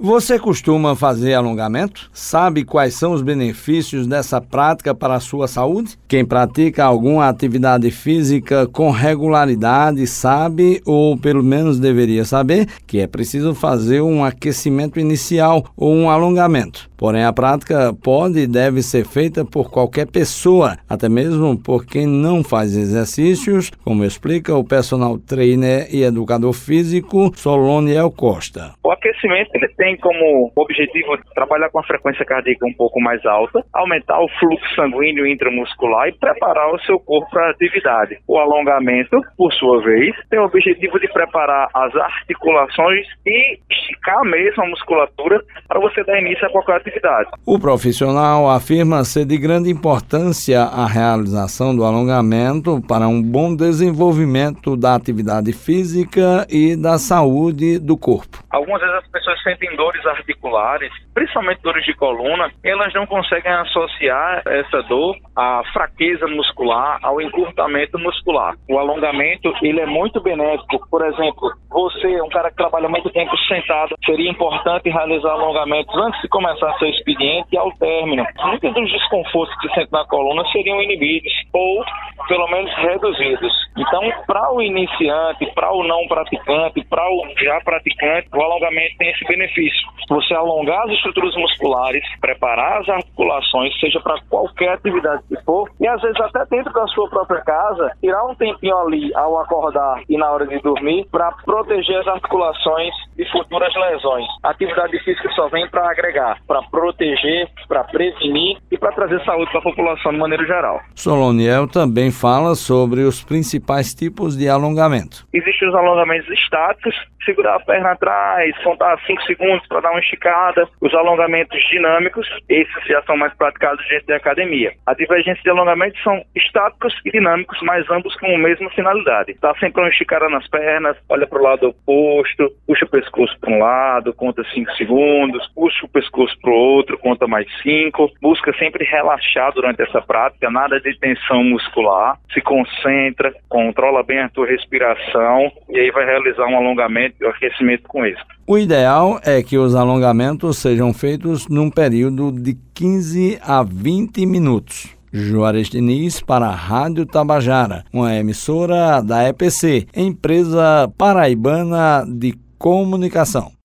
Você costuma fazer alongamento? Sabe quais são os benefícios dessa prática para a sua saúde? Quem pratica alguma atividade física com regularidade sabe, ou pelo menos deveria saber, que é preciso fazer um aquecimento inicial ou um alongamento. Porém, a prática pode e deve ser feita por qualquer pessoa, até mesmo por quem não faz exercícios, como explica o personal trainer e educador físico Soloniel Costa. O aquecimento ele tem como objetivo trabalhar com a frequência cardíaca um pouco mais alta, aumentar o fluxo sanguíneo intramuscular e preparar o seu corpo para a atividade. O alongamento, por sua vez, tem o objetivo de preparar as articulações e esticar mesmo a musculatura para você dar início a qualquer atividade. O profissional afirma ser de grande importância a realização do alongamento para um bom desenvolvimento da atividade física e da saúde do corpo. Algumas vezes as pessoas sentem dores articulares, principalmente dores de coluna, elas não conseguem associar essa dor à fraqueza muscular, ao encurtamento muscular. O alongamento, ele é muito benéfico. Por exemplo, você, um cara que trabalha muito tempo sentado, seria importante realizar alongamentos antes de começar seu expediente e ao término. Muitos dos desconfortos que sente na coluna seriam inibidos ou, pelo menos, reduzidos. Então, para o iniciante, para o não praticante, para o já praticante, o alongamento tem esse benefício. Você alongar as estruturas musculares, preparar as articulações, seja para qualquer atividade que for, e às vezes até dentro da sua própria casa, tirar um tempinho ali ao acordar e na hora de dormir para proteger as articulações de futuras lesões. Atividade física só vem para agregar, para proteger, para prevenir e para trazer saúde para a população de maneira geral. Soloniel também fala sobre os principais tipos de alongamento. Existem os alongamentos estáticos, segurar a perna atrás, contar 5 segundos para dar uma esticada. Os alongamentos dinâmicos, esses já são mais praticados dentro da academia. A divergência de alongamentos são estáticos e dinâmicos, mas ambos com a mesma finalidade. Tá sempre uma esticada nas pernas, olha para o lado oposto, puxa o pescoço para um lado, conta 5 segundos, puxa o pescoço para o outro, conta mais 5. Busca sempre relaxar durante essa prática, nada de tensão muscular. Se concentra, controla bem a tua respiração e aí vai realizar um alongamento um aquecimento com isso. O ideal é que os alongamentos sejam feitos num período de 15 a 20 minutos. Juarez Diniz para a Rádio Tabajara, uma emissora da EPC, empresa paraibana de comunicação.